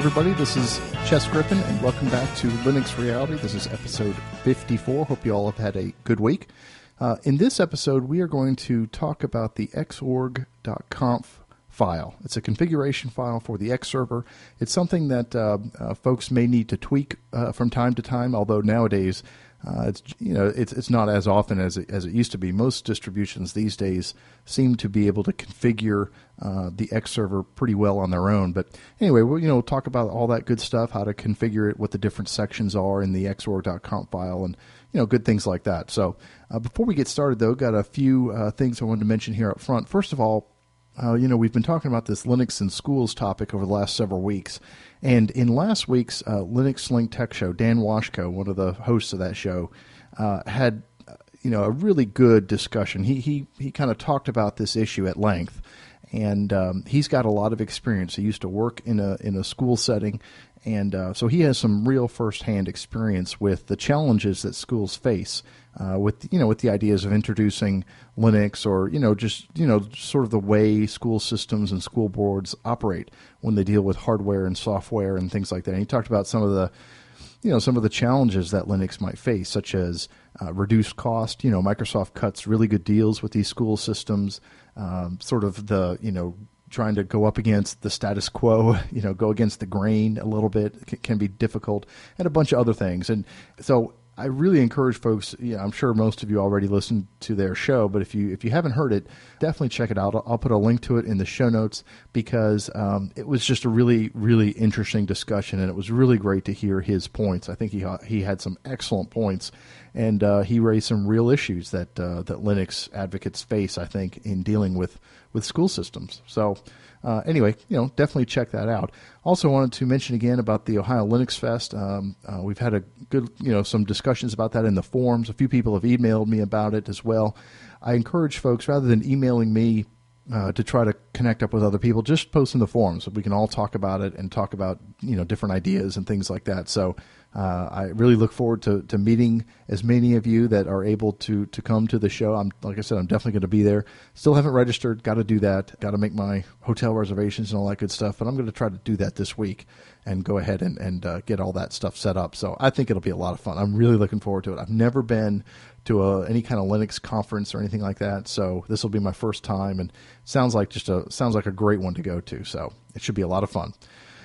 everybody. This is Chess Griffin, and welcome back to Linux Reality. This is episode 54. Hope you all have had a good week. Uh, in this episode, we are going to talk about the xorg.conf file. It's a configuration file for the X server. It's something that uh, uh, folks may need to tweak uh, from time to time, although nowadays uh, it's you know it's it's not as often as it, as it used to be. Most distributions these days seem to be able to configure uh, the X server pretty well on their own. But anyway, we'll you know we'll talk about all that good stuff, how to configure it, what the different sections are in the xorg.conf file, and you know good things like that. So uh, before we get started, though, got a few uh, things I wanted to mention here up front. First of all, uh, you know, we've been talking about this Linux in schools topic over the last several weeks. And in last week's uh, Linux Link Tech Show, Dan Washko, one of the hosts of that show, uh, had uh, you know a really good discussion. He he he kind of talked about this issue at length, and um, he's got a lot of experience. He used to work in a in a school setting, and uh, so he has some real firsthand experience with the challenges that schools face uh, with you know with the ideas of introducing Linux or you know just you know sort of the way school systems and school boards operate when they deal with hardware and software and things like that. And he talked about some of the you know some of the challenges that Linux might face, such as uh, reduced cost. You know, Microsoft cuts really good deals with these school systems. Um, sort of the you know trying to go up against the status quo, you know, go against the grain a little bit can be difficult, and a bunch of other things. And so I really encourage folks. Know, I'm sure most of you already listened to their show, but if you if you haven't heard it, definitely check it out. I'll, I'll put a link to it in the show notes because um, it was just a really really interesting discussion, and it was really great to hear his points. I think he he had some excellent points, and uh, he raised some real issues that uh, that Linux advocates face. I think in dealing with with school systems. So uh, anyway, you know, definitely check that out. Also, wanted to mention again about the Ohio Linux Fest. Um, uh, we've had a good, you know, some discussions about that in the forums. A few people have emailed me about it as well. I encourage folks rather than emailing me uh, to try to connect up with other people, just post in the forums so we can all talk about it and talk about you know different ideas and things like that. So uh, I really look forward to, to meeting as many of you that are able to to come to the show. I'm like I said, I'm definitely going to be there. Still haven't registered. Got to do that. Got to make my hotel reservations and all that good stuff. But I'm going to try to do that this week and go ahead and and uh, get all that stuff set up. So I think it'll be a lot of fun. I'm really looking forward to it. I've never been to a, any kind of Linux conference or anything like that, so this will be my first time, and sounds like just a sounds like a great one to go to. So it should be a lot of fun.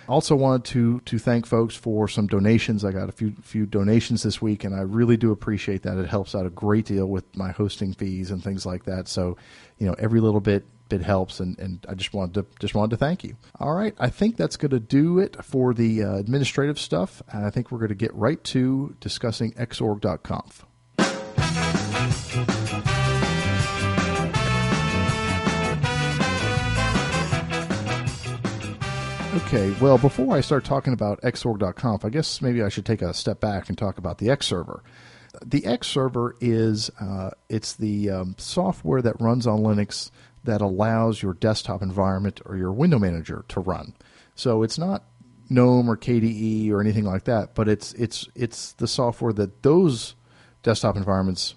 Also wanted to to thank folks for some donations. I got a few few donations this week, and I really do appreciate that. It helps out a great deal with my hosting fees and things like that. So, you know, every little bit bit helps, and, and I just wanted to just wanted to thank you. All right, I think that's going to do it for the uh, administrative stuff. and I think we're going to get right to discussing xorg.conf. Okay, well, before I start talking about xorg.conf, I guess maybe I should take a step back and talk about the X server. The X server is uh, it's the um, software that runs on Linux that allows your desktop environment or your window manager to run. So it's not GNOME or KDE or anything like that, but it's it's it's the software that those desktop environments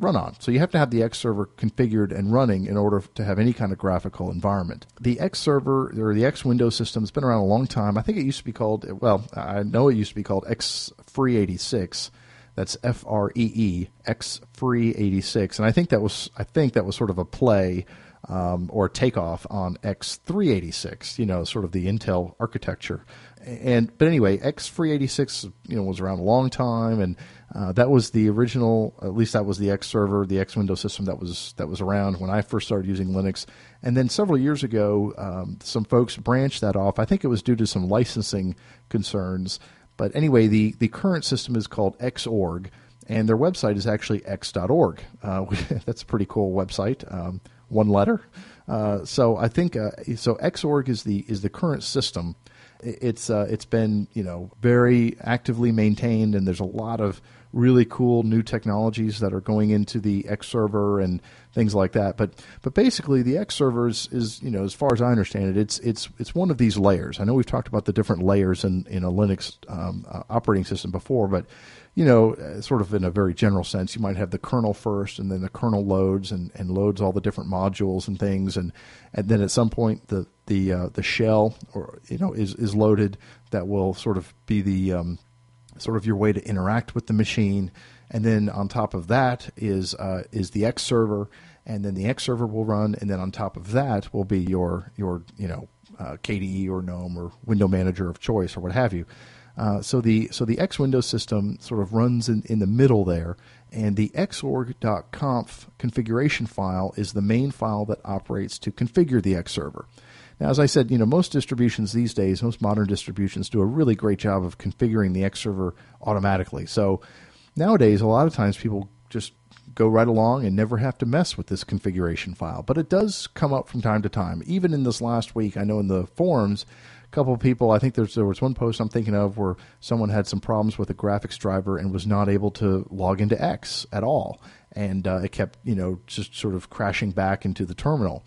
run on. So you have to have the X server configured and running in order to have any kind of graphical environment. The X server or the X Windows system has been around a long time. I think it used to be called, well, I know it used to be called X Free 86. That's F R E E X Free 86, and I think that was I think that was sort of a play um, or takeoff on X386. You know, sort of the Intel architecture. And but anyway, X386 you know was around a long time and uh, that was the original. At least that was the X server, the X Windows system that was that was around when I first started using Linux. And then several years ago, um, some folks branched that off. I think it was due to some licensing concerns. But anyway, the the current system is called Xorg, and their website is actually x.org. Uh, that's a pretty cool website. Um, one letter. Uh, so I think uh, so. Xorg is the is the current system. It's uh, it's been you know very actively maintained, and there's a lot of really cool new technologies that are going into the X server and things like that. But but basically, the X server is, is you know as far as I understand it, it's it's it's one of these layers. I know we've talked about the different layers in in a Linux um, uh, operating system before, but you know, uh, sort of in a very general sense, you might have the kernel first, and then the kernel loads and, and loads all the different modules and things, and and then at some point the the uh, the shell or you know is is loaded. that will sort of be the um, sort of your way to interact with the machine. And then on top of that is uh, is the X server, and then the X server will run, and then on top of that will be your your you know uh, KDE or GNOME or window manager of choice or what have you. Uh, so the so the X Windows system sort of runs in, in the middle there, and the xorg.conf configuration file is the main file that operates to configure the X server. Now, as I said, you know most distributions these days, most modern distributions do a really great job of configuring the X server automatically. So nowadays, a lot of times people just go right along and never have to mess with this configuration file. But it does come up from time to time. Even in this last week, I know in the forums, a couple of people, I think there was one post I'm thinking of where someone had some problems with a graphics driver and was not able to log into X at all. And uh, it kept, you know, just sort of crashing back into the terminal.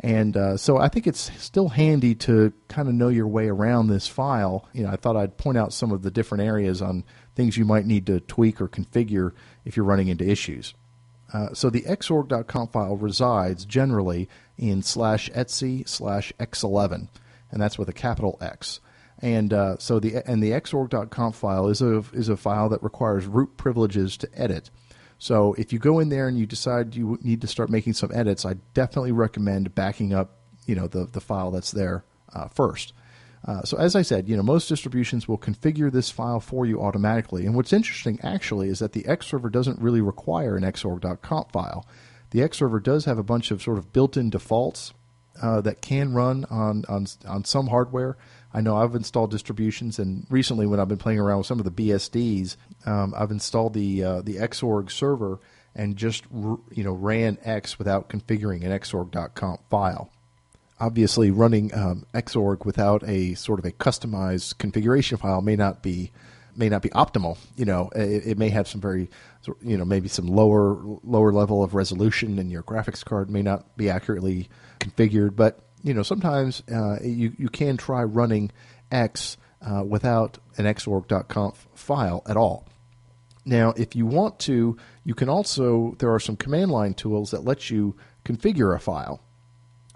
And uh, so I think it's still handy to kind of know your way around this file. You know, I thought I'd point out some of the different areas on things you might need to tweak or configure if you're running into issues. Uh, so the xorg.conf file resides generally in slash etc slash x11, and that's with a capital X. And uh, so the and the xorg.conf file is a is a file that requires root privileges to edit. So if you go in there and you decide you need to start making some edits, I definitely recommend backing up, you know, the the file that's there uh, first. Uh, so as I said, you know, most distributions will configure this file for you automatically. And what's interesting actually is that the X server doesn't really require an xorg.conf file. The X server does have a bunch of sort of built-in defaults uh, that can run on, on on some hardware. I know I've installed distributions, and recently when I've been playing around with some of the BSDs, um, I've installed the uh, the Xorg server and just you know ran X without configuring an Xorg.conf file. Obviously, running um, Xorg without a sort of a customized configuration file may not be may not be optimal. You know, it, it, may have some very, you know, maybe some lower lower level of resolution, and your graphics card may not be accurately configured. But you know, sometimes uh, you you can try running X uh, without an xorg.conf file at all. Now, if you want to, you can also there are some command line tools that let you configure a file.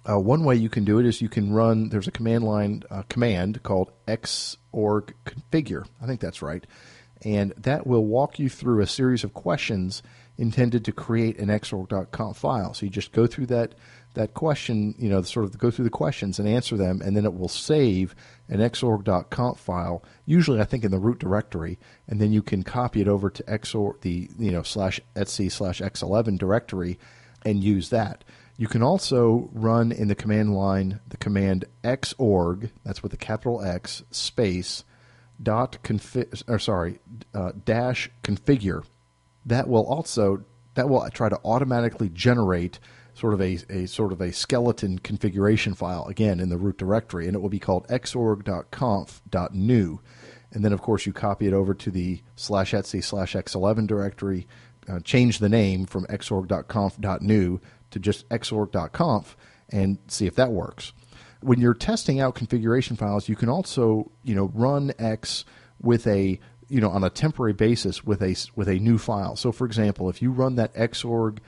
Uh, one way you can do it is you can run. There's a command line uh, command called xorg configure. I think that's right, and that will walk you through a series of questions intended to create an xorg.conf file. So you just go through that that question, you know, sort of go through the questions and answer them, and then it will save an xorg.conf file, usually I think in the root directory, and then you can copy it over to xorg, the, you know, slash etc slash x11 directory and use that. You can also run in the command line the command xorg, that's with a capital X, space, dot config, or sorry, uh, dash configure. That will also, that will try to automatically generate sort of a, a sort of a skeleton configuration file again in the root directory, and it will be called xorg.conf.new. And then, of course, you copy it over to the slash etc slash x11 directory, uh, change the name from xorg.conf.new to just xorg.conf, and see if that works. When you're testing out configuration files, you can also you know run X with a you know on a temporary basis with a with a new file. So, for example, if you run that xorg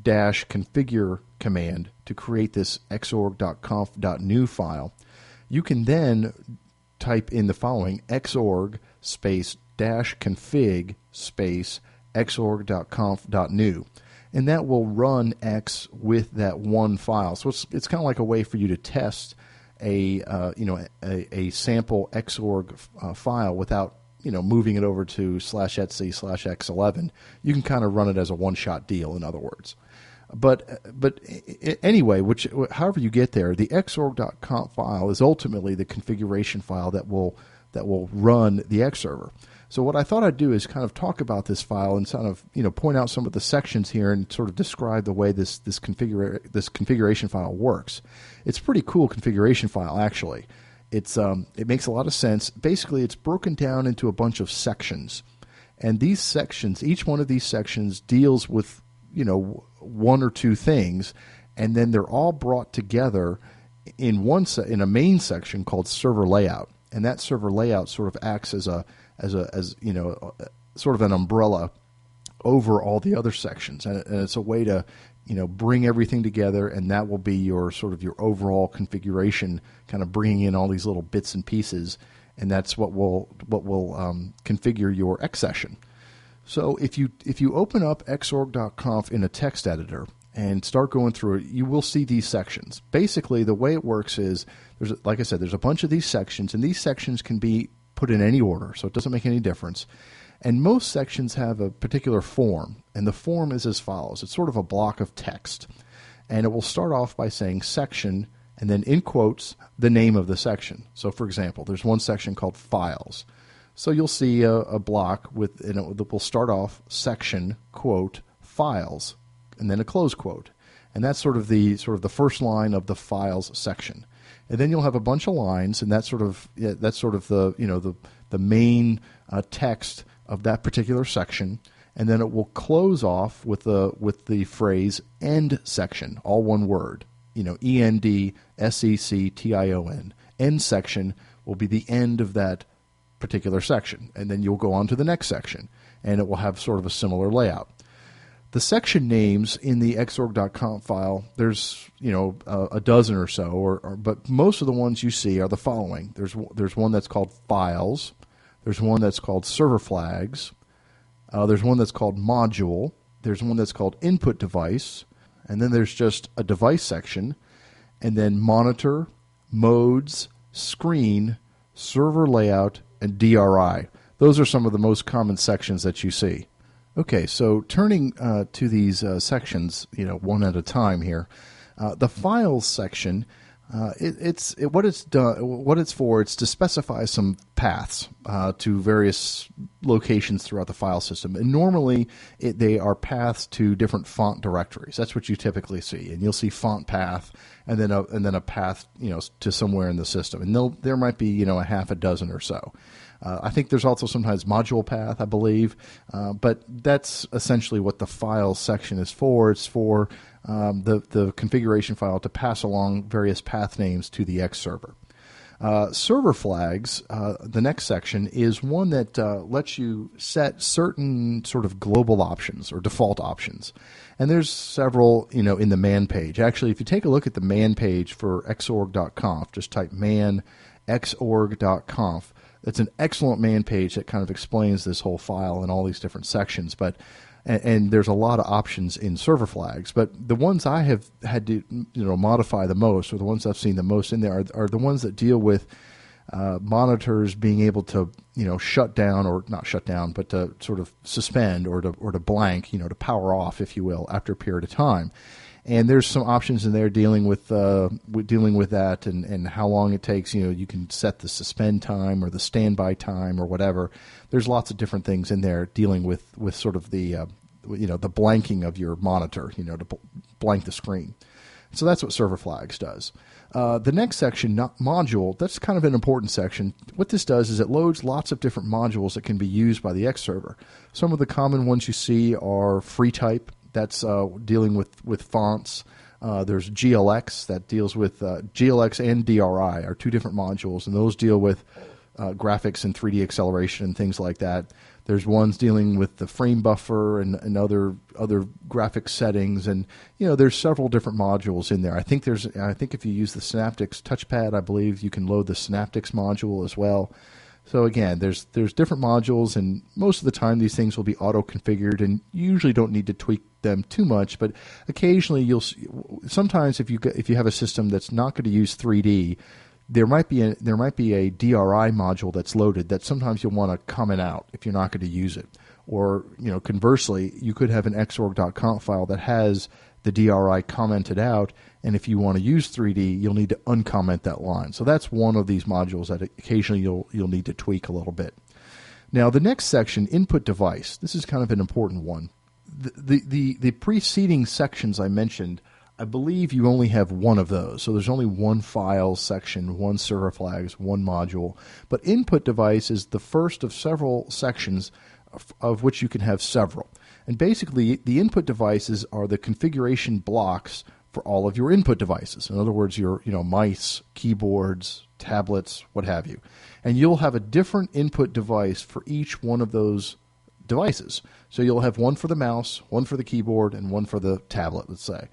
dash configure command to create this xorg.conf.new file, you can then type in the following xorg space dash config space xorg.conf.new. And that will run X with that one file. So it's, it's kind of like a way for you to test a uh, you know a, a sample xorg uh, file without you know moving it over to slash etc slash x11 you can kind of run it as a one shot deal in other words but but anyway, which however you get there, the xorg.conf file is ultimately the configuration file that will that will run the X server. So what I thought I'd do is kind of talk about this file and sort of you know point out some of the sections here and sort of describe the way this this configure this configuration file works. It's a pretty cool configuration file actually. It's um, it makes a lot of sense. Basically, it's broken down into a bunch of sections, and these sections, each one of these sections deals with you know one or two things, and then they're all brought together in one se- in a main section called server layout, and that server layout sort of acts as a as a as you know sort of an umbrella over all the other sections, and, and it's a way to you know bring everything together, and that will be your sort of your overall configuration, kind of bringing in all these little bits and pieces and that's what will what will um, configure your X session. So if you if you open up xorg.conf in a text editor and start going through it, you will see these sections. Basically, the way it works is there's like I said, there's a bunch of these sections, and these sections can be put in any order, so it doesn't make any difference. And most sections have a particular form, and the form is as follows: it's sort of a block of text, and it will start off by saying section and then in quotes the name of the section. So, for example, there's one section called files. So you'll see a, a block with, and it will start off section quote files, and then a close quote, and that's sort of the sort of the first line of the files section. And then you'll have a bunch of lines, and that's sort of yeah, that's sort of the you know the the main uh, text of that particular section and then it will close off with the with the phrase end section, all one word you know, E N D S E C T I O N. End section will be the end of that particular section. And then you'll go on to the next section, and it will have sort of a similar layout. The section names in the xorg.conf file, there's you know a, a dozen or so, or, or, but most of the ones you see are the following. There's there's one that's called files. There's one that's called server flags. Uh, there's one that's called module. There's one that's called input device and then there's just a device section, and then monitor, modes, screen, server layout, and DRI. Those are some of the most common sections that you see. Okay, so turning uh, to these uh, sections, you know, one at a time here. Uh, the files section uh, it, it's it, what it's done. What it's for. It's to specify some paths uh, to various locations throughout the file system, and normally it, they are paths to different font directories. That's what you typically see, and you'll see font path, and then a and then a path, you know, to somewhere in the system, and there might be you know a half a dozen or so. Uh, I think there's also sometimes module path, I believe, uh, but that's essentially what the file section is for. It's for um, the, the configuration file to pass along various path names to the X server. Uh, server flags, uh, the next section, is one that uh, lets you set certain sort of global options or default options. And there's several, you know, in the man page. Actually, if you take a look at the man page for xorg.conf, just type man xorg.conf. It's an excellent man page that kind of explains this whole file and all these different sections. But and, and, there's a lot of options in server flags. But the ones I have had to you know modify the most, or the ones I've seen the most in there, are, are the ones that deal with uh, monitors being able to you know shut down or not shut down, but to sort of suspend or to or to blank, you know, to power off, if you will, after a period of time. And there's some options in there dealing with, uh, with dealing with that and, and how long it takes. You know, you can set the suspend time or the standby time or whatever there's lots of different things in there dealing with with sort of the uh, you know the blanking of your monitor, you know, to blank the screen. So that's what server flags does. Uh, the next section, module, that's kind of an important section. What this does is it loads lots of different modules that can be used by the X server. Some of the common ones you see are FreeType, that's uh, dealing with, with fonts. Uh, there's GLX that deals with uh, GLX and DRI are two different modules, and those deal with uh, graphics and 3D acceleration and things like that. There's ones dealing with the frame buffer and, and other other graphic settings, and you know there's several different modules in there. I think there's I think if you use the Synaptics touchpad, I believe you can load the Synaptics module as well. So again, there's there's different modules, and most of the time these things will be auto configured, and usually don't need to tweak them too much. But occasionally, you'll sometimes if you if you have a system that's not going to use 3D, there might be a there might be a DRI module that's loaded that sometimes you'll want to comment out if you're not going to use it. Or you know, conversely, you could have an xorg.conf file that has the DRI commented out, and if you want to use 3D, you'll need to uncomment that line. So that's one of these modules that occasionally you'll you'll need to tweak a little bit. Now, the next section, input device. This is kind of an important one. The the the, the preceding sections I mentioned I believe you only have one of those. So there's only one file section, one server flags, one module. But input device is the first of several sections of, of which you can have several. And basically, the input devices are the configuration blocks for all of your input devices. In other words, your you know mice, keyboards, tablets, what have you. And you'll have a different input device for each one of those devices. So you'll have one for the mouse, one for the keyboard, and one for the tablet, let's say.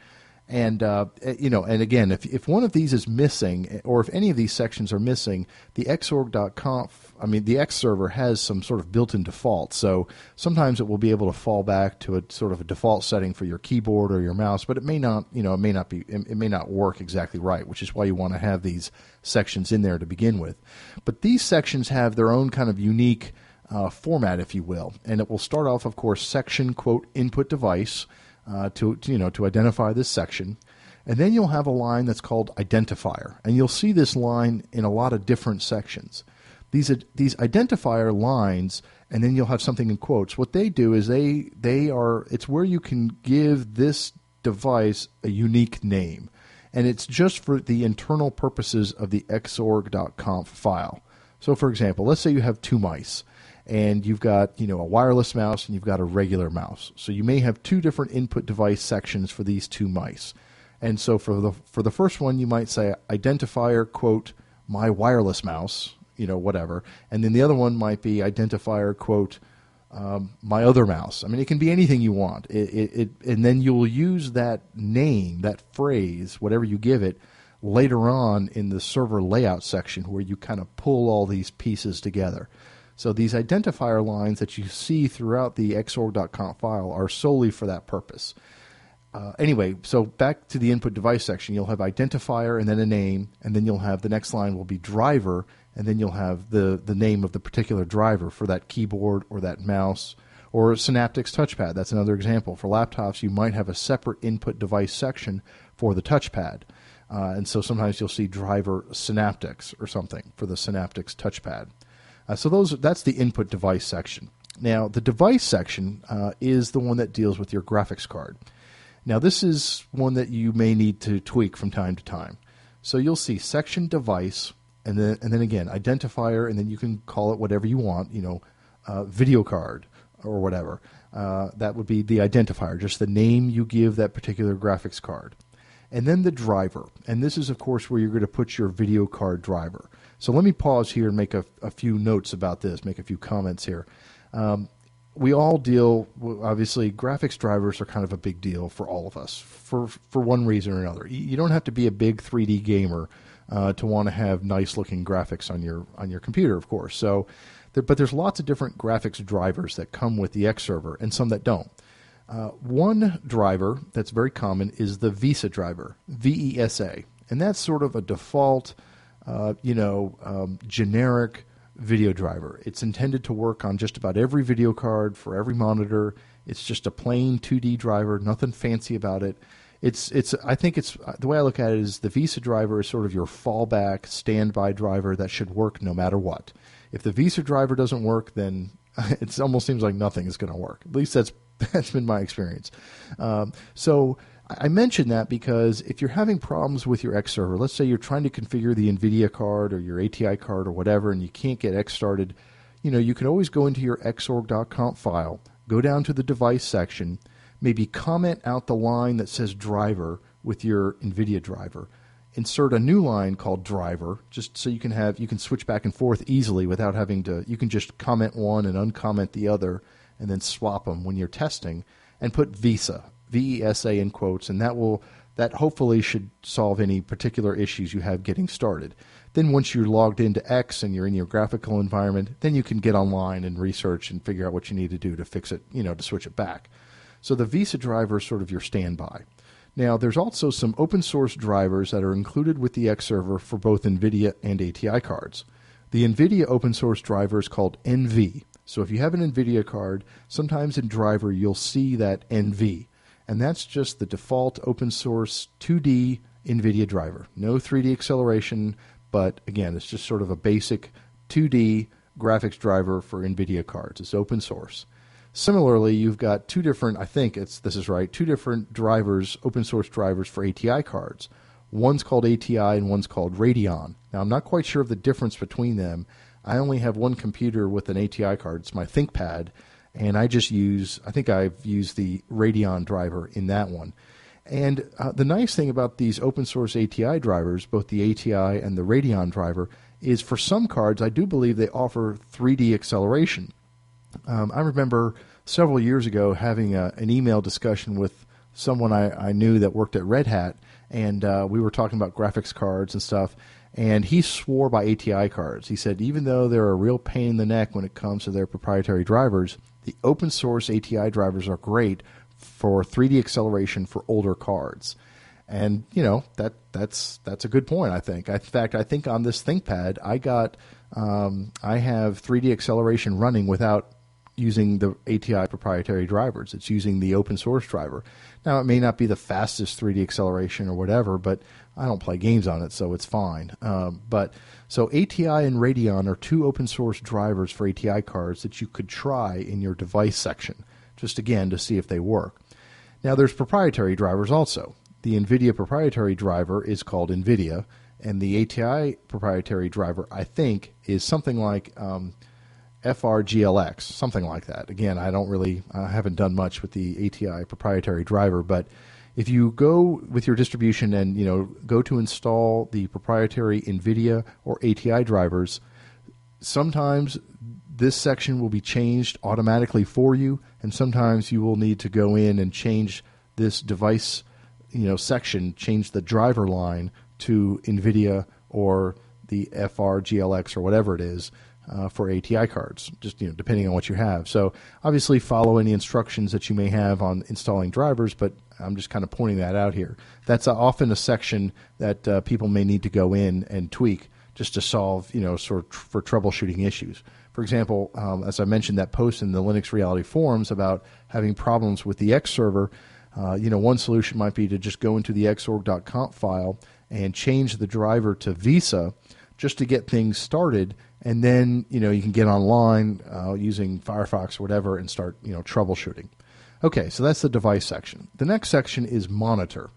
And uh, eh, you know, and again, if if one of these is missing, or if any of these sections are missing, the xorg.conf, I mean, the X server has some sort of built-in default. So sometimes it will be able to fall back to a sort of a default setting for your keyboard or your mouse, but it may not, you know, it may not be, it may not work exactly right, which is why you want to have these sections in there to begin with. But these sections have their own kind of unique uh, format, if you will, and it will start off, of course, section quote input device uh, to, to, you know to identify this section. And then you'll have a line that's called identifier. And you'll see this line in a lot of different sections. These, these identifier lines, and then you'll have something in quotes. What they do is they, they are, it's where you can give this device a unique name. And it's just for the internal purposes of the xorg.conf file. So, for example, let's say you have two mice and you've got you know a wireless mouse and you've got a regular mouse. So you may have two different input device sections for these two mice. And so for the for the first one, you might say identifier quote my wireless mouse, you know whatever, and then the other one might be identifier quote um, my other mouse. I mean, it can be anything you want. It, it, it, and then you'll use that name, that phrase, whatever you give it, later on in the server layout section where you kind of pull all these pieces together. So these identifier lines that you see throughout the xorg.conf file are solely for that purpose. Uh, anyway, so back to the input device section, you'll have identifier and then a name, and then you'll have the next line will be driver, and then you'll have the, the name of the particular driver for that keyboard or that mouse or Synaptics touchpad. That's another example. For laptops, you might have a separate input device section for the touchpad. Uh, and so sometimes you'll see driver Synaptics or something for the Synaptics touchpad. Uh, so those that's the input device section. Now the device section uh, is the one that deals with your graphics card. Now this is one that you may need to tweak from time to time. So you'll see section device, and then and then again identifier, and then you can call it whatever you want. You know, uh, video card or whatever. Uh, that would be the identifier, just the name you give that particular graphics card. And then the driver. And this is, of course, where you're going to put your video card driver. So let me pause here and make a, a few notes about this, make a few comments here. Um, we all deal obviously graphics drivers are kind of a big deal for all of us for for one reason or another. You don't have to be a big 3d gamer uh, to want to have nice looking graphics on your on your computer of course. So there, but there's lots of different graphics drivers that come with the x server and some that don't. Uh, one driver that's very common is the VESA driver vesa and that's sort of a default uh, you know, um, generic video driver. It's intended to work on just about every video card for every monitor. It's just a plain 2D driver, nothing fancy about it. It's it's I think it's the way I look at it is the VESA driver is sort of your fallback standby driver that should work no matter what. If the VESA driver doesn't work, then it almost seems like nothing is going to work. At least that's that's been my experience. Um, so I mention that because if you're having problems with your X server, let's say you're trying to configure the NVIDIA card or your ATI card or whatever, and you can't get X started, you know, you can always go into your xorg.conf file, go down to the device section, maybe comment out the line that says driver with your NVIDIA driver. Insert a new line called driver, just so you can have you can switch back and forth easily without having to. You can just comment one and uncomment the other, and then swap them when you're testing, and put VESA VESA in quotes, and that will that hopefully should solve any particular issues you have getting started. Then once you're logged into X and you're in your graphical environment, then you can get online and research and figure out what you need to do to fix it, you know, to switch it back. So the VESA driver is sort of your standby. Now, there's also some open source drivers that are included with the X server for both NVIDIA and ATI cards. The NVIDIA open source driver is called NV. So if you have an NVIDIA card, sometimes in driver you'll see that NV and that's just the default open source 2D NVIDIA driver. No 3D acceleration, but again, it's just sort of a basic 2D graphics driver for NVIDIA cards. It's open source. Similarly, you've got two different, I think it's this is right, two different drivers, open source drivers for ATI cards. One's called ATI and one's called Radeon. Now, I'm not quite sure of the difference between them. I only have one computer with an ATI card. It's my ThinkPad, and I just use I think I've used the Radeon driver in that one. And uh, the nice thing about these open source ATI drivers, both the ATI and the Radeon driver, is for some cards I do believe they offer 3D acceleration. Um, I remember several years ago having a, an email discussion with someone I, I knew that worked at Red Hat, and uh, we were talking about graphics cards and stuff. And he swore by ATI cards. He said even though they're a real pain in the neck when it comes to their proprietary drivers, the open source ATI drivers are great for 3D acceleration for older cards. And you know that that's that's a good point. I think. In fact, I think on this ThinkPad, I got um, I have 3D acceleration running without using the ATI proprietary drivers. It's using the open source driver. Now, it may not be the fastest 3D acceleration or whatever, but I don't play games on it, so it's fine. Um, but so ATI and Radeon are two open source drivers for ATI cards that you could try in your device section, just again to see if they work. Now, there's proprietary drivers also. The NVIDIA proprietary driver is called NVIDIA, and the ATI proprietary driver, I think, is something like um, FRGLX, something like that. Again, I don't really, I haven't done much with the ATI proprietary driver, but if you go with your distribution and you know go to install the proprietary NVIDIA or ATI drivers, sometimes this section will be changed automatically for you, and sometimes you will need to go in and change this device, you know, section, change the driver line to NVIDIA or the FRGLX or whatever it is uh, for ATI cards, just you know, depending on what you have. So obviously, follow any instructions that you may have on installing drivers, but I'm just kind of pointing that out here. That's often a section that uh, people may need to go in and tweak just to solve, you know, sort of tr- for troubleshooting issues. For example, um, as I mentioned, that post in the Linux Reality forums about having problems with the X server. Uh, you know, one solution might be to just go into the xorg.conf file and change the driver to VESA just to get things started and then you know you can get online uh, using Firefox or whatever and start you know troubleshooting. Okay, so that's the device section. The next section is monitor.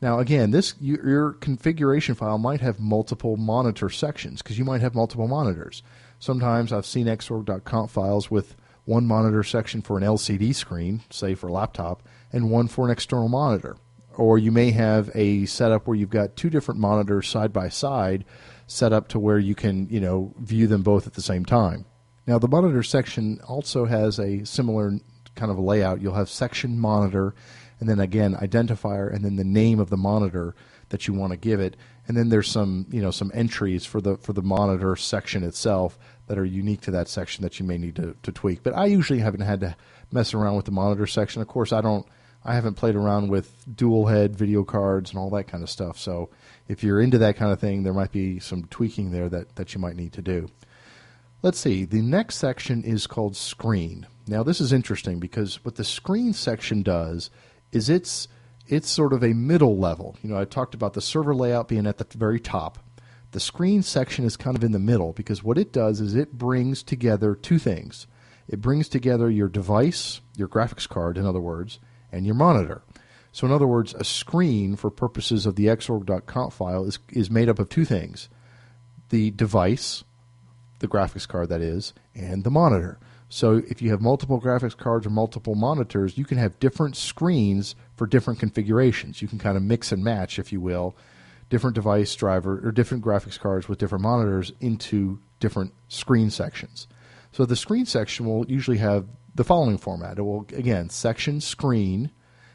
Now, again, this your configuration file might have multiple monitor sections because you might have multiple monitors. Sometimes I've seen xorg.conf files with one monitor section for an LCD screen, say for a laptop, and one for an external monitor. Or you may have a setup where you've got two different monitors side by side set up to where you can, you know, view them both at the same time. Now, the monitor section also has a similar kind of layout. You'll have section monitor, and then again identifier, and then the name of the monitor that you want to give it. And then there's some, you know, some entries for the for the monitor section itself that are unique to that section that you may need to, to tweak. But I usually haven't had to mess around with the monitor section. Of course, I don't. I haven't played around with dual head video cards and all that kind of stuff. So if you're into that kind of thing, there might be some tweaking there that, that you might need to do. Let's see. The next section is called screen. Now, this is interesting because what the screen section does is it's it's sort of a middle level. You know, I talked about the server layout being at the very top. The screen section is kind of in the middle because what it does is it brings together two things. It brings together your device, your graphics card, in other words, and your monitor. So, in other words, a screen for purposes of the xorg.conf file is, is made up of two things the device, the graphics card that is, and the monitor. So, if you have multiple graphics cards or multiple monitors, you can have different screens for different configurations. You can kind of mix and match, if you will, different device driver or different graphics cards with different monitors into different screen sections. So, the screen section will usually have the following format it will, again, section screen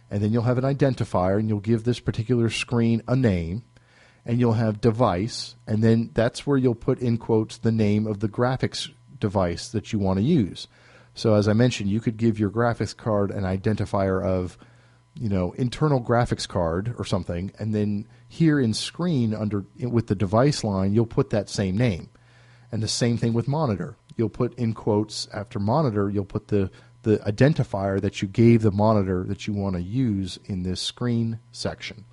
and then you'll have an identifier, and you'll give this particular screen a name, and you'll have device, and then that's where you'll put in quotes the name of the graphics device that you want to use. So as I mentioned, you could give your graphics card an identifier of, you know, internal graphics card or something, and then here in screen under with the device line, you'll put that same name. And the same thing with monitor. You'll put in quotes after monitor, you'll put the the identifier that you gave the monitor that you want to use in this screen section.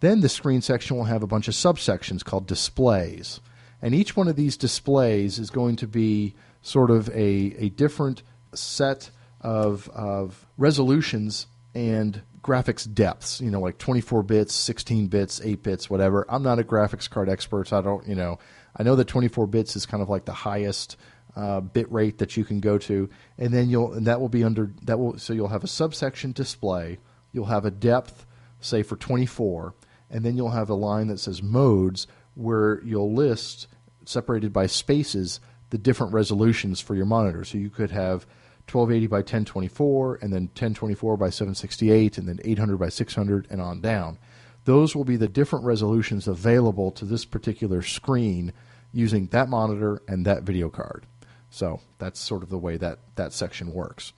Then the screen section will have a bunch of subsections called displays. And each one of these displays is going to be sort of a, a different set of, of resolutions and graphics depths, you know, like 24 bits, 16 bits, 8 bits, whatever. I'm not a graphics card expert, so I don't, you know, I know that 24 bits is kind of like the highest uh, bit rate that you can go to, and then you'll and that will be under that will so you'll have a subsection display. You'll have a depth, say for 24, and then you'll have a line that says modes where you'll list separated by spaces the different resolutions for your monitor. So you could have 1280 by 1024, and then 1024 by 768, and then 800 by 600, and on down. Those will be the different resolutions available to this particular screen using that monitor and that video card. So that's sort of the way that that section works.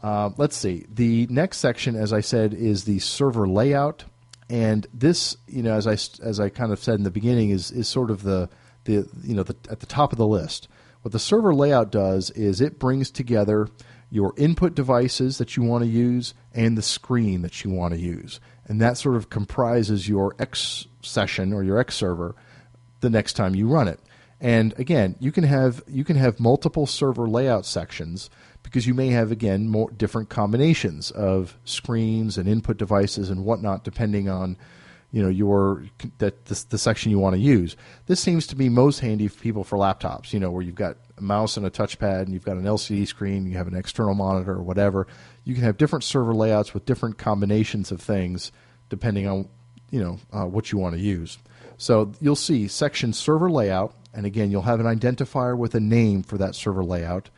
Uh, let's see. The next section, as I said, is the server layout, and this, you know, as I as I kind of said in the beginning, is is sort of the the you know the, at the top of the list. What the server layout does is it brings together your input devices that you want to use and the screen that you want to use, and that sort of comprises your X session or your X server the next time you run it. And again, you can have you can have multiple server layout sections because you may have again more different combinations of screens and input devices and whatnot depending on you know your that the, the section you want to use. This seems to be most handy for people for laptops you know where you've got a mouse and a touchpad and you've got an lcd screen you have an external monitor or whatever. You can have different server layouts with different combinations of things depending on you know uh, what you want to use. So you'll see section server layout and again you'll have an identifier with a name for that server layout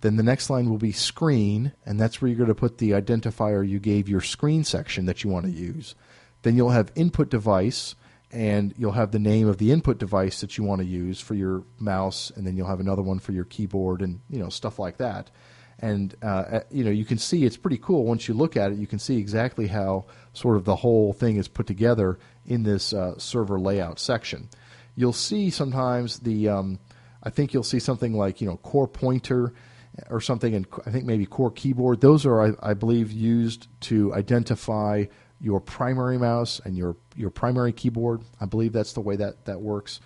then the next line will be screen, and that's where you're going to put the identifier you gave your screen section that you want to use. Then you'll have input device, and you'll have the name of the input device that you want to use for your mouse, and then you'll have another one for your keyboard, and you know stuff like that. And uh, uh you know you can see it's pretty cool once you look at it. You can see exactly how sort of the whole thing is put together in this uh, server layout section. You'll see sometimes the um, I think you'll see something like you know core pointer or something, and I think maybe core keyboard. Those are, I, I, believe, used to identify your primary mouse and your your primary keyboard. I believe that's the way that that works.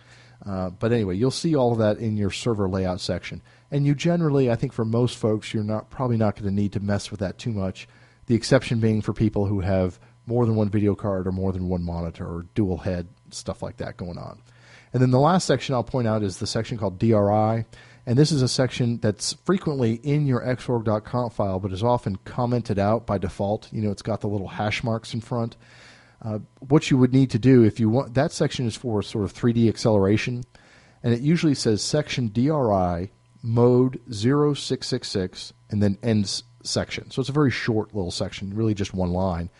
Uh, but anyway, you'll see all of that in your server layout section. And you generally, I think, for most folks, you're not probably not going to need to mess with that too much. The exception being for people who have more than one video card or more than one monitor or dual head stuff like that going on. And then the last section I'll point out is the section called DRI. And this is a section that's frequently in your xorg.conf file, but is often commented out by default. You know, it's got the little hash marks in front. Uh, what you would need to do if you want that section is for sort of 3D acceleration, and it usually says section DRI mode 0666 and then ends section. So it's a very short little section, really just one line.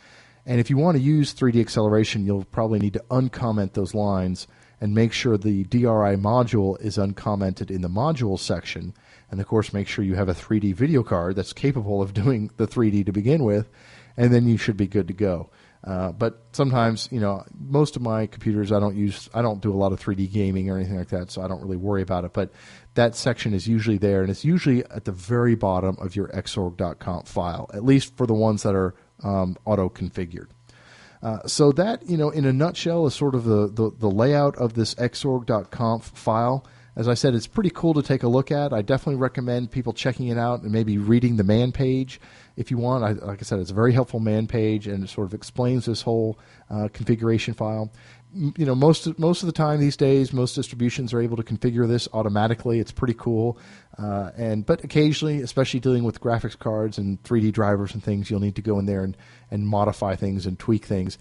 And if you want to use 3D acceleration, you'll probably need to uncomment those lines and make sure the DRI module is uncommented in the module section. And of course, make sure you have a 3D video card that's capable of doing the 3D to begin with, and then you should be good to go. Uh, but sometimes, you know, most of my computers I don't use, I don't do a lot of 3D gaming or anything like that, so I don't really worry about it. But that section is usually there, and it's usually at the very bottom of your xorg.conf file, at least for the ones that are um, auto configured. Uh, so that, you know, in a nutshell, is sort of the, the, the layout of this xorg.conf file. As I said, it's pretty cool to take a look at. I definitely recommend people checking it out and maybe reading the man page if you want. I, like I said, it's a very helpful man page and it sort of explains this whole uh, configuration file you know most most of the time these days most distributions are able to configure this automatically it's pretty cool uh, and but occasionally especially dealing with graphics cards and 3d drivers and things you'll need to go in there and, and modify things and tweak things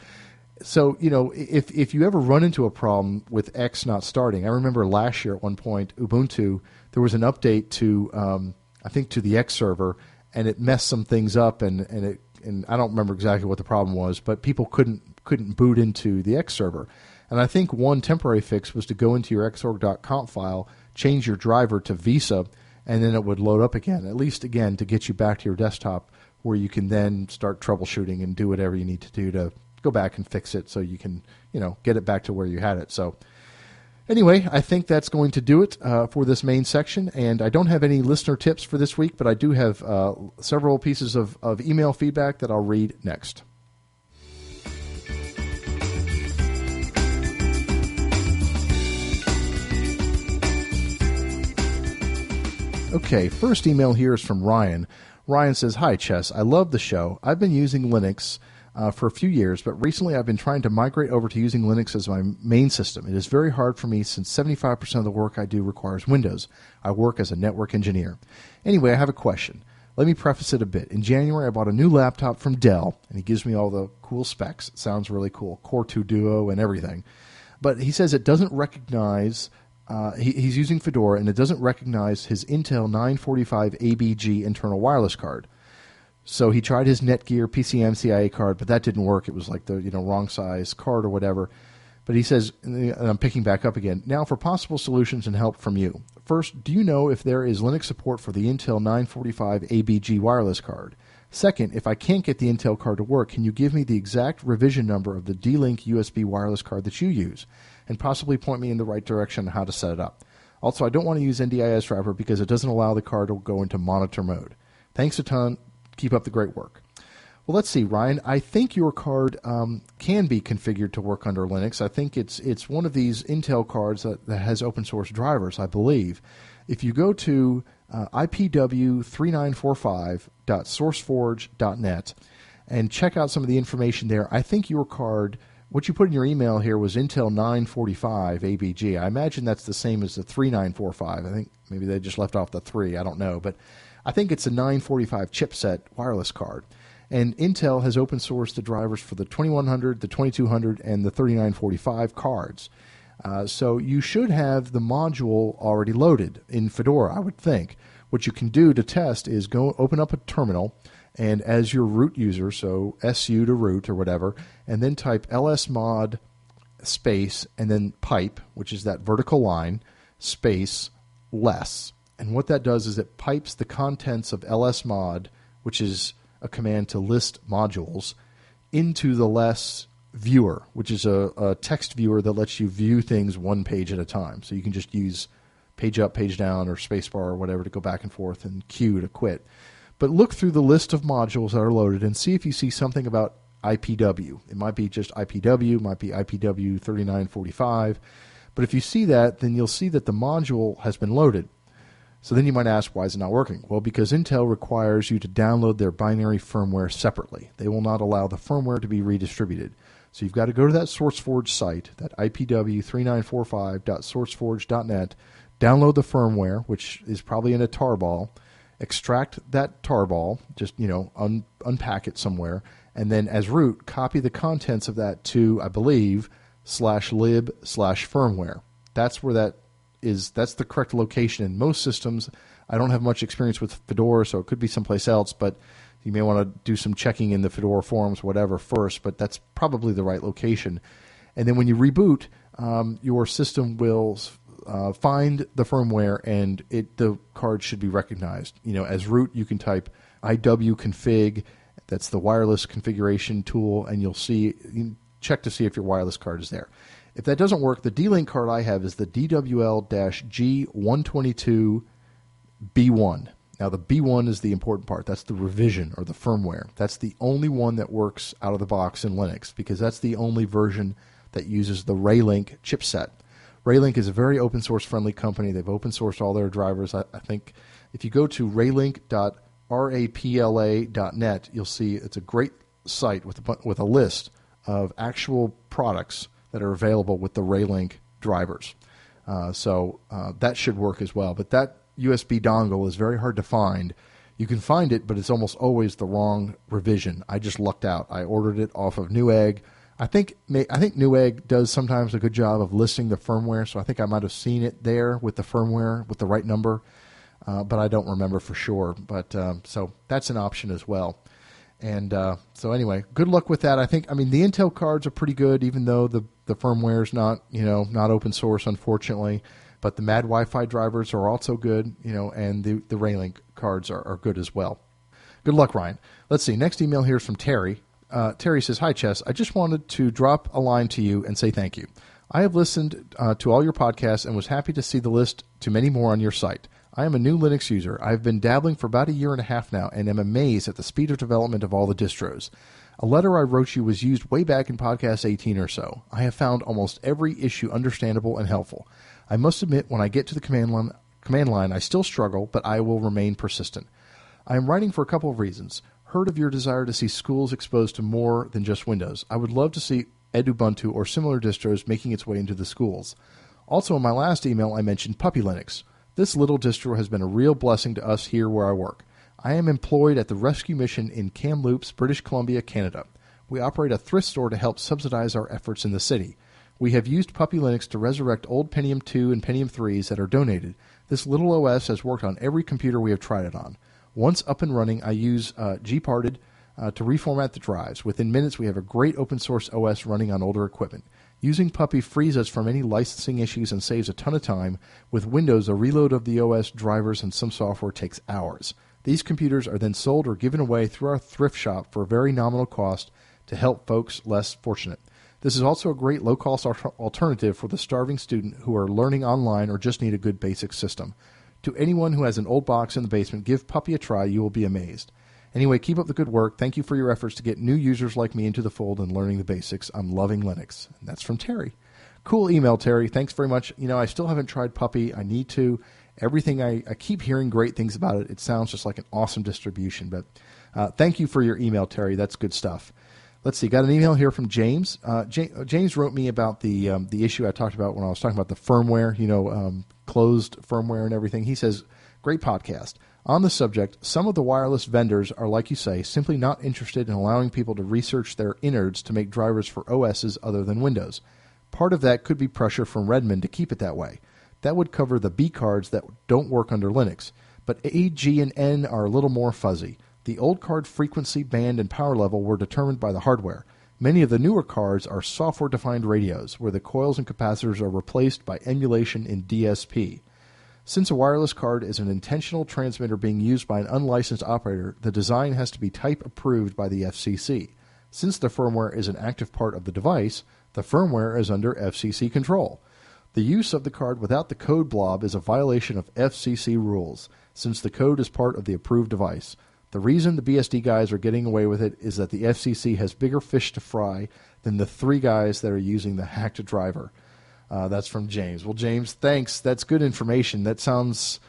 so you know if if you ever run into a problem with x not starting i remember last year at one point ubuntu there was an update to um, i think to the x server and it messed some things up and and it and I don't remember exactly what the problem was, but people couldn't couldn't boot into the X server. And I think one temporary fix was to go into your xorg.conf file, change your driver to VESA, and then it would load up again, at least again to get you back to your desktop where you can then start troubleshooting and do whatever you need to do to go back and fix it so you can, you know, get it back to where you had it. So Anyway, I think that's going to do it uh, for this main section. And I don't have any listener tips for this week, but I do have uh, several pieces of, of email feedback that I'll read next. Okay, first email here is from Ryan. Ryan says, Hi, Chess. I love the show. I've been using Linux uh, for a few years, but recently I've been trying to migrate over to using Linux as my main system. It is very hard for me since 75% of the work I do requires Windows. I work as a network engineer. Anyway, I have a question. Let me preface it a bit. In January, I bought a new laptop from Dell, and he gives me all the cool specs. It sounds really cool Core 2 Duo and everything. But he says it doesn't recognize uh, he, he's using Fedora and it doesn't recognize his Intel 945 ABG internal wireless card. So he tried his Netgear PCMCIA card, but that didn't work. It was like the you know wrong size card or whatever. But he says, and I'm picking back up again. Now for possible solutions and help from you. First, do you know if there is Linux support for the Intel 945 ABG wireless card? Second, if I can't get the Intel card to work, can you give me the exact revision number of the D-Link USB wireless card that you use, and possibly point me in the right direction on how to set it up? Also, I don't want to use NDIS driver because it doesn't allow the card to go into monitor mode. Thanks a ton. Keep up the great work. Well, let's see, Ryan. I think your card um, can be configured to work under Linux. I think it's it's one of these Intel cards that, that has open source drivers, I believe. If you go to uh, ipw3945.sourceforge.net and check out some of the information there, I think your card, what you put in your email here was Intel 945 ABG. I imagine that's the same as the 3945. I think maybe they just left off the 3. I don't know. But I think it's a 945 chipset wireless card. And Intel has open sourced the drivers for the 2100, the 2200, and the 3945 cards. Uh, so you should have the module already loaded in Fedora, I would think. What you can do to test is go open up a terminal, and as your root user, so su to root or whatever, and then type lsmod space and then pipe, which is that vertical line, space less. And what that does is it pipes the contents of lsmod, which is a command to list modules, into the less viewer, which is a, a, text viewer that lets you view things one page at a time. So you can just use page up, page down, or spacebar or whatever to go back and forth and Q to quit. But look through the list of modules that are loaded and see if you see something about IPW. It might be just IPW, might be IPW 3945. But if you see that, then you'll see that the module has been loaded. So then you might ask, why is it not working? Well, because Intel requires you to download their binary firmware separately. They will not allow the firmware to be redistributed. So you've got to go to that SourceForge site, that ipw3945.sourceforge.net, download the firmware, which is probably in a tarball, extract that tarball, just you know, un- unpack it somewhere, and then as root, copy the contents of that to, I believe, slash lib slash firmware. That's where that is that's the correct location in most systems. I don't have much experience with Fedora, so it could be someplace else, but you may want to do some checking in the Fedora forums, whatever, first, but that's probably the right location. And then when you reboot, um, your system will uh, find the firmware and it the card should be recognized. You know, as root, you can type iwconfig, that's the wireless configuration tool, and you'll see, you check to see if your wireless card is there. If that doesn't work, the D-Link card I have is the DWL-G122B1. Now, the B1 is the important part. That's the revision or the firmware. That's the only one that works out of the box in Linux because that's the only version that uses the Ralink chipset. Ralink is a very open source friendly company. They've open sourced all their drivers. I, I think if you go to ralink.rapla.net, you'll see it's a great site with a, with a list of actual products that are available with the Ralink drivers. Uh, so uh, that should work as well. But that USB dongle is very hard to find. You can find it, but it's almost always the wrong revision. I just lucked out. I ordered it off of Newegg. I think I think Newegg does sometimes a good job of listing the firmware, so I think I might have seen it there with the firmware with the right number, uh, but I don't remember for sure. But um, so that's an option as well. And uh, so anyway, good luck with that. I think I mean the Intel cards are pretty good, even though the the firmware is not you know not open source, unfortunately. But the MadWifi drivers are also good, you know, and the the Ralink cards are, are good as well. Good luck, Ryan. Let's see. Next email here is from Terry. Uh, Terry says, "Hi, Chess. I just wanted to drop a line to you and say thank you. I have listened uh, to all your podcasts and was happy to see the list to many more on your site. I am a new Linux user. I've been dabbling for about a year and a half now and am amazed at the speed of development of all the distros. A letter I wrote you was used way back in podcast 18 or so. I have found almost every issue understandable and helpful. I must admit, when I get to the command line, command line, I still struggle, but I will remain persistent. I am writing for a couple of reasons. Heard of your desire to see schools exposed to more than just Windows. I would love to see Edubuntu or similar distros making its way into the schools. Also, in my last email, I mentioned Puppy Linux. This little distro has been a real blessing to us here where I work. I am employed at the rescue mission in Kamloops, British Columbia, Canada. We operate a thrift store to help subsidize our efforts in the city. We have used Puppy Linux to resurrect old Pentium 2 and Pentium 3s that are donated. This little OS has worked on every computer we have tried it on. Once up and running, I use uh, gparted uh, to reformat the drives. Within minutes, we have a great open source OS running on older equipment. Using Puppy frees us from any licensing issues and saves a ton of time. With Windows, a reload of the OS drivers and some software takes hours. These computers are then sold or given away through our thrift shop for a very nominal cost to help folks less fortunate. This is also a great low cost alternative for the starving student who are learning online or just need a good basic system. To anyone who has an old box in the basement, give Puppy a try. You will be amazed. Anyway, keep up the good work. Thank you for your efforts to get new users like me into the fold and learning the basics. I'm loving Linux. And that's from Terry. Cool email, Terry. Thanks very much. You know, I still haven't tried Puppy. I need to. Everything I, I keep hearing great things about it. It sounds just like an awesome distribution. But uh, thank you for your email, Terry. That's good stuff. Let's see. Got an email here from James. Uh, James wrote me about the um, the issue I talked about when I was talking about the firmware. You know, um, closed firmware and everything. He says, "Great podcast." On the subject, some of the wireless vendors are, like you say, simply not interested in allowing people to research their innards to make drivers for OSs other than Windows. Part of that could be pressure from Redmond to keep it that way. That would cover the B cards that don't work under Linux. But A, G, and N are a little more fuzzy. The old card frequency, band, and power level were determined by the hardware. Many of the newer cards are software defined radios, where the coils and capacitors are replaced by emulation in DSP. Since a wireless card is an intentional transmitter being used by an unlicensed operator, the design has to be type approved by the FCC. Since the firmware is an active part of the device, the firmware is under FCC control. The use of the card without the code blob is a violation of FCC rules, since the code is part of the approved device. The reason the BSD guys are getting away with it is that the FCC has bigger fish to fry than the three guys that are using the hacked driver. Uh, that's from James. Well, James, thanks. That's good information. That sounds,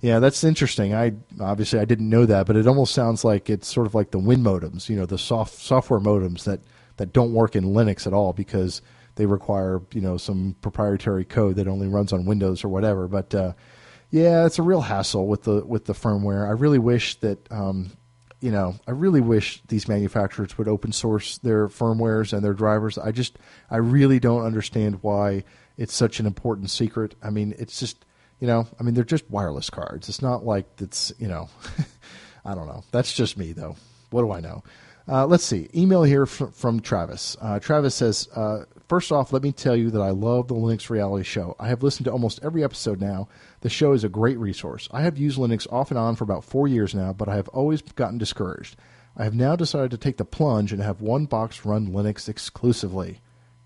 yeah, that's interesting. I obviously I didn't know that, but it almost sounds like it's sort of like the Win modems, you know, the soft software modems that that don't work in Linux at all because they require you know some proprietary code that only runs on Windows or whatever. But uh, yeah, it's a real hassle with the with the firmware. I really wish that um, you know, I really wish these manufacturers would open source their firmwares and their drivers. I just I really don't understand why it's such an important secret. I mean, it's just you know, I mean, they're just wireless cards. It's not like it's you know, I don't know. That's just me though. What do I know? Uh, let's see. Email here from, from Travis. Uh, Travis says, uh, First off, let me tell you that I love the Linux Reality Show. I have listened to almost every episode now. The show is a great resource. I have used Linux off and on for about four years now, but I have always gotten discouraged. I have now decided to take the plunge and have one box run Linux exclusively.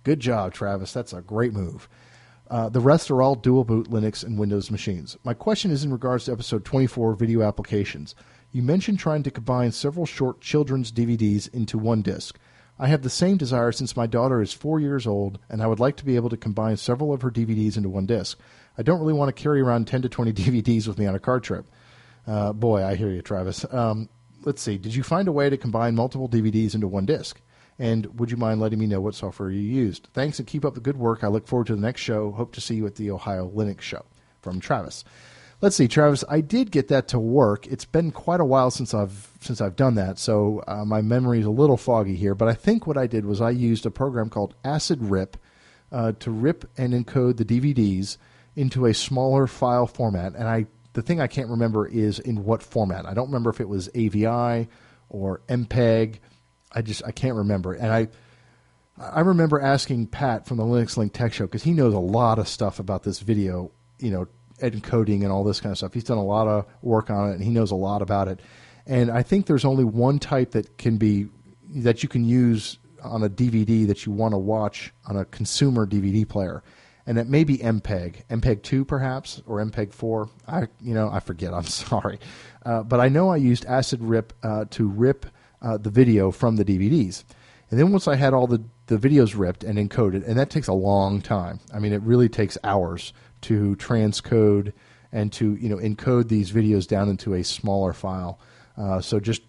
Good job, Travis. That's a great move. Uh, the rest are all dual boot Linux and Windows machines. My question is in regards to episode 24 video applications. You mentioned trying to combine several short children's DVDs into one disc. I have the same desire since my daughter is four years old, and I would like to be able to combine several of her DVDs into one disc. I don't really want to carry around 10 to 20 DVDs with me on a car trip. Uh, boy, I hear you, Travis. Um, let's see. Did you find a way to combine multiple DVDs into one disc? And would you mind letting me know what software you used? Thanks and keep up the good work. I look forward to the next show. Hope to see you at the Ohio Linux show. From Travis. Let's see, Travis. I did get that to work. It's been quite a while since I've since I've done that, so uh, my memory is a little foggy here. But I think what I did was I used a program called AcidRip uh, to rip and encode the DVDs into a smaller file format. And I the thing I can't remember is in what format. I don't remember if it was AVI or MPEG. I just I can't remember. And I I remember asking Pat from the Linux Link Tech Show because he knows a lot of stuff about this video, you know, encoding and all this kind of stuff. He's done a lot of work on it and he knows a lot about it. And I think there's only one type that can be that you can use on a DVD that you want to watch on a consumer DVD player, and it may be MPEG, MPEG two perhaps, or MPEG four. I you know I forget. I'm sorry, uh, but I know I used AcidRip uh, to rip uh, the video from the DVDs, and then once I had all the the videos ripped and encoded, and that takes a long time. I mean, it really takes hours to transcode and to you know encode these videos down into a smaller file. Uh, so just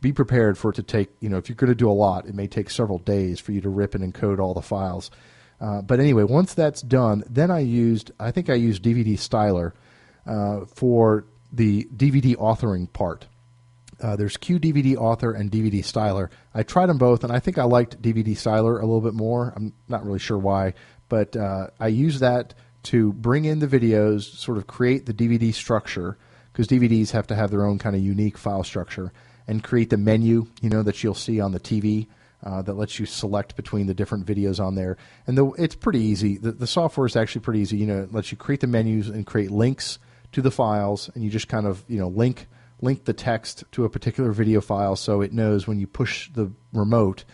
be prepared for it to take you know if you're going to do a lot, it may take several days for you to rip and encode all the files. Uh, but anyway, once that's done, then I used I think I used DVDStyler uh, for the DVD authoring part. Uh, there's QDVDAuthor and DVDStyler. I tried them both, and I think I liked DVDStyler a little bit more. I'm not really sure why, but uh, I use that to bring in the videos, sort of create the DVD structure because DVDs have to have their own kind of unique file structure, and create the menu, you know, that you'll see on the TV. Uh, that lets you select between the different videos on there, and the, it's pretty easy. The, the software is actually pretty easy. You know, it lets you create the menus and create links to the files, and you just kind of you know link link the text to a particular video file, so it knows when you push the remote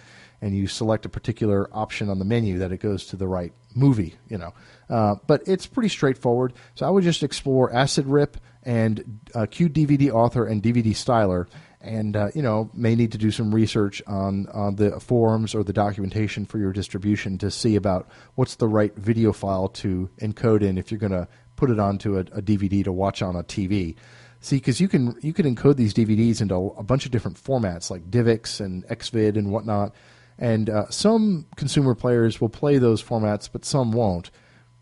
and you select a particular option on the menu that it goes to the right movie. You know, uh, but it's pretty straightforward. So I would just explore AcidRip and uh, DVD Author and DVDStyler and uh, you know may need to do some research on on the forums or the documentation for your distribution to see about what's the right video file to encode in if you're going to put it onto a, a, DVD to watch on a TV. See, because you can you can encode these DVDs into a bunch of different formats like DivX and XVID and whatnot, and uh, some consumer players will play those formats, but some won't.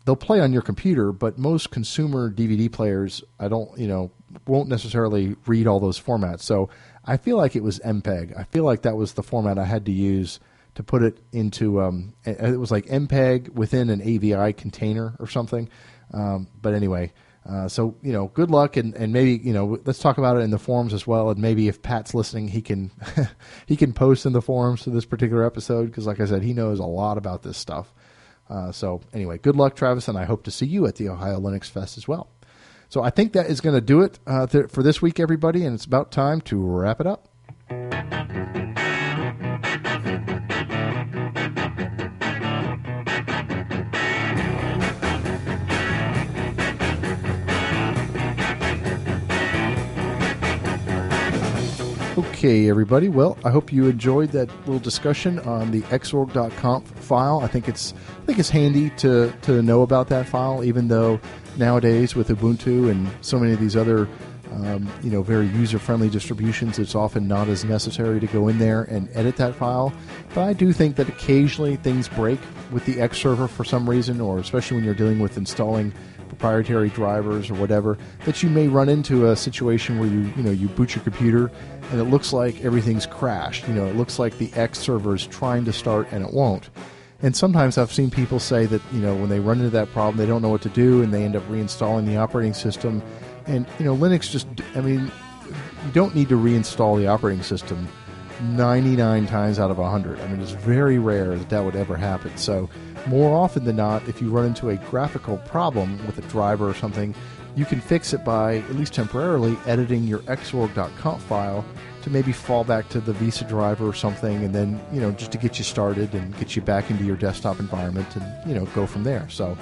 They'll play on your computer, but most consumer DVD players, I don't, you know, won't necessarily read all those formats. So I feel like it was MPEG. I feel like that was the format I had to use to put it into. Um, it was like MPEG within an AVI container or something. Um, but anyway, uh, so you know, good luck, and, and maybe you know, let's talk about it in the forums as well, and maybe if Pat's listening, he can he can post in the forums to this particular episode because, like I said, he knows a lot about this stuff. Uh, so anyway, good luck, Travis, and I hope to see you at the Ohio Linux Fest as well. So I think that is going to do it uh, th- for this week, everybody, and it's about time to wrap it up. Okay, everybody. Well, I hope you enjoyed that little discussion on the xorg.conf file. I think it's I think it's handy to to know about that file, even though nowadays with Ubuntu and so many of these other um, you know very user friendly distributions, it's often not as necessary to go in there and edit that file. But I do think that occasionally things break with the X server for some reason, or especially when you're dealing with installing proprietary drivers or whatever, that you may run into a situation where you you know you boot your computer and it looks like everything's crashed. You know, it looks like the X server is trying to start and it won't. And sometimes I've seen people say that, you know, when they run into that problem, they don't know what to do and they end up reinstalling the operating system. And, you know, Linux just, I mean, you don't need to reinstall the operating system 99 times out of 100. I mean, it's very rare that that would ever happen. So, more often than not, if you run into a graphical problem with a driver or something, you can fix it by, at least temporarily, editing your xorg.conf file to maybe fall back to the VESA driver or something, and then, you know, just to get you started and get you back into your desktop environment and, you know, go from there. So,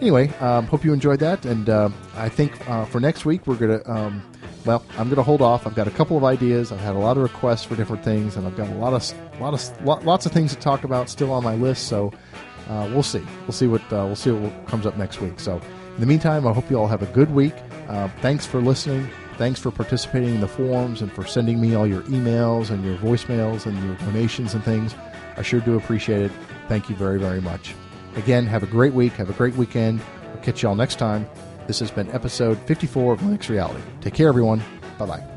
anyway, um, hope you enjoyed that. And uh, I think uh, for next week, we're to, um, well, I'm going to hold off. I've got a couple of ideas. I've had a lot of requests for different things, and I've got a lot of, lot of, lots of things to talk about still on my list. So, uh, we'll see. We'll see what uh, we'll see what comes up next week. So, in the meantime, I hope you all have a good week. Uh, thanks for listening. Thanks for participating in the forums and for sending me all your emails and your voicemails and your donations and things. I sure do appreciate it. Thank you very, very much. Again, have a great week. Have a great weekend. I'll catch you all next time. This has been episode 54 of Linux Reality. Take care, everyone. Bye bye.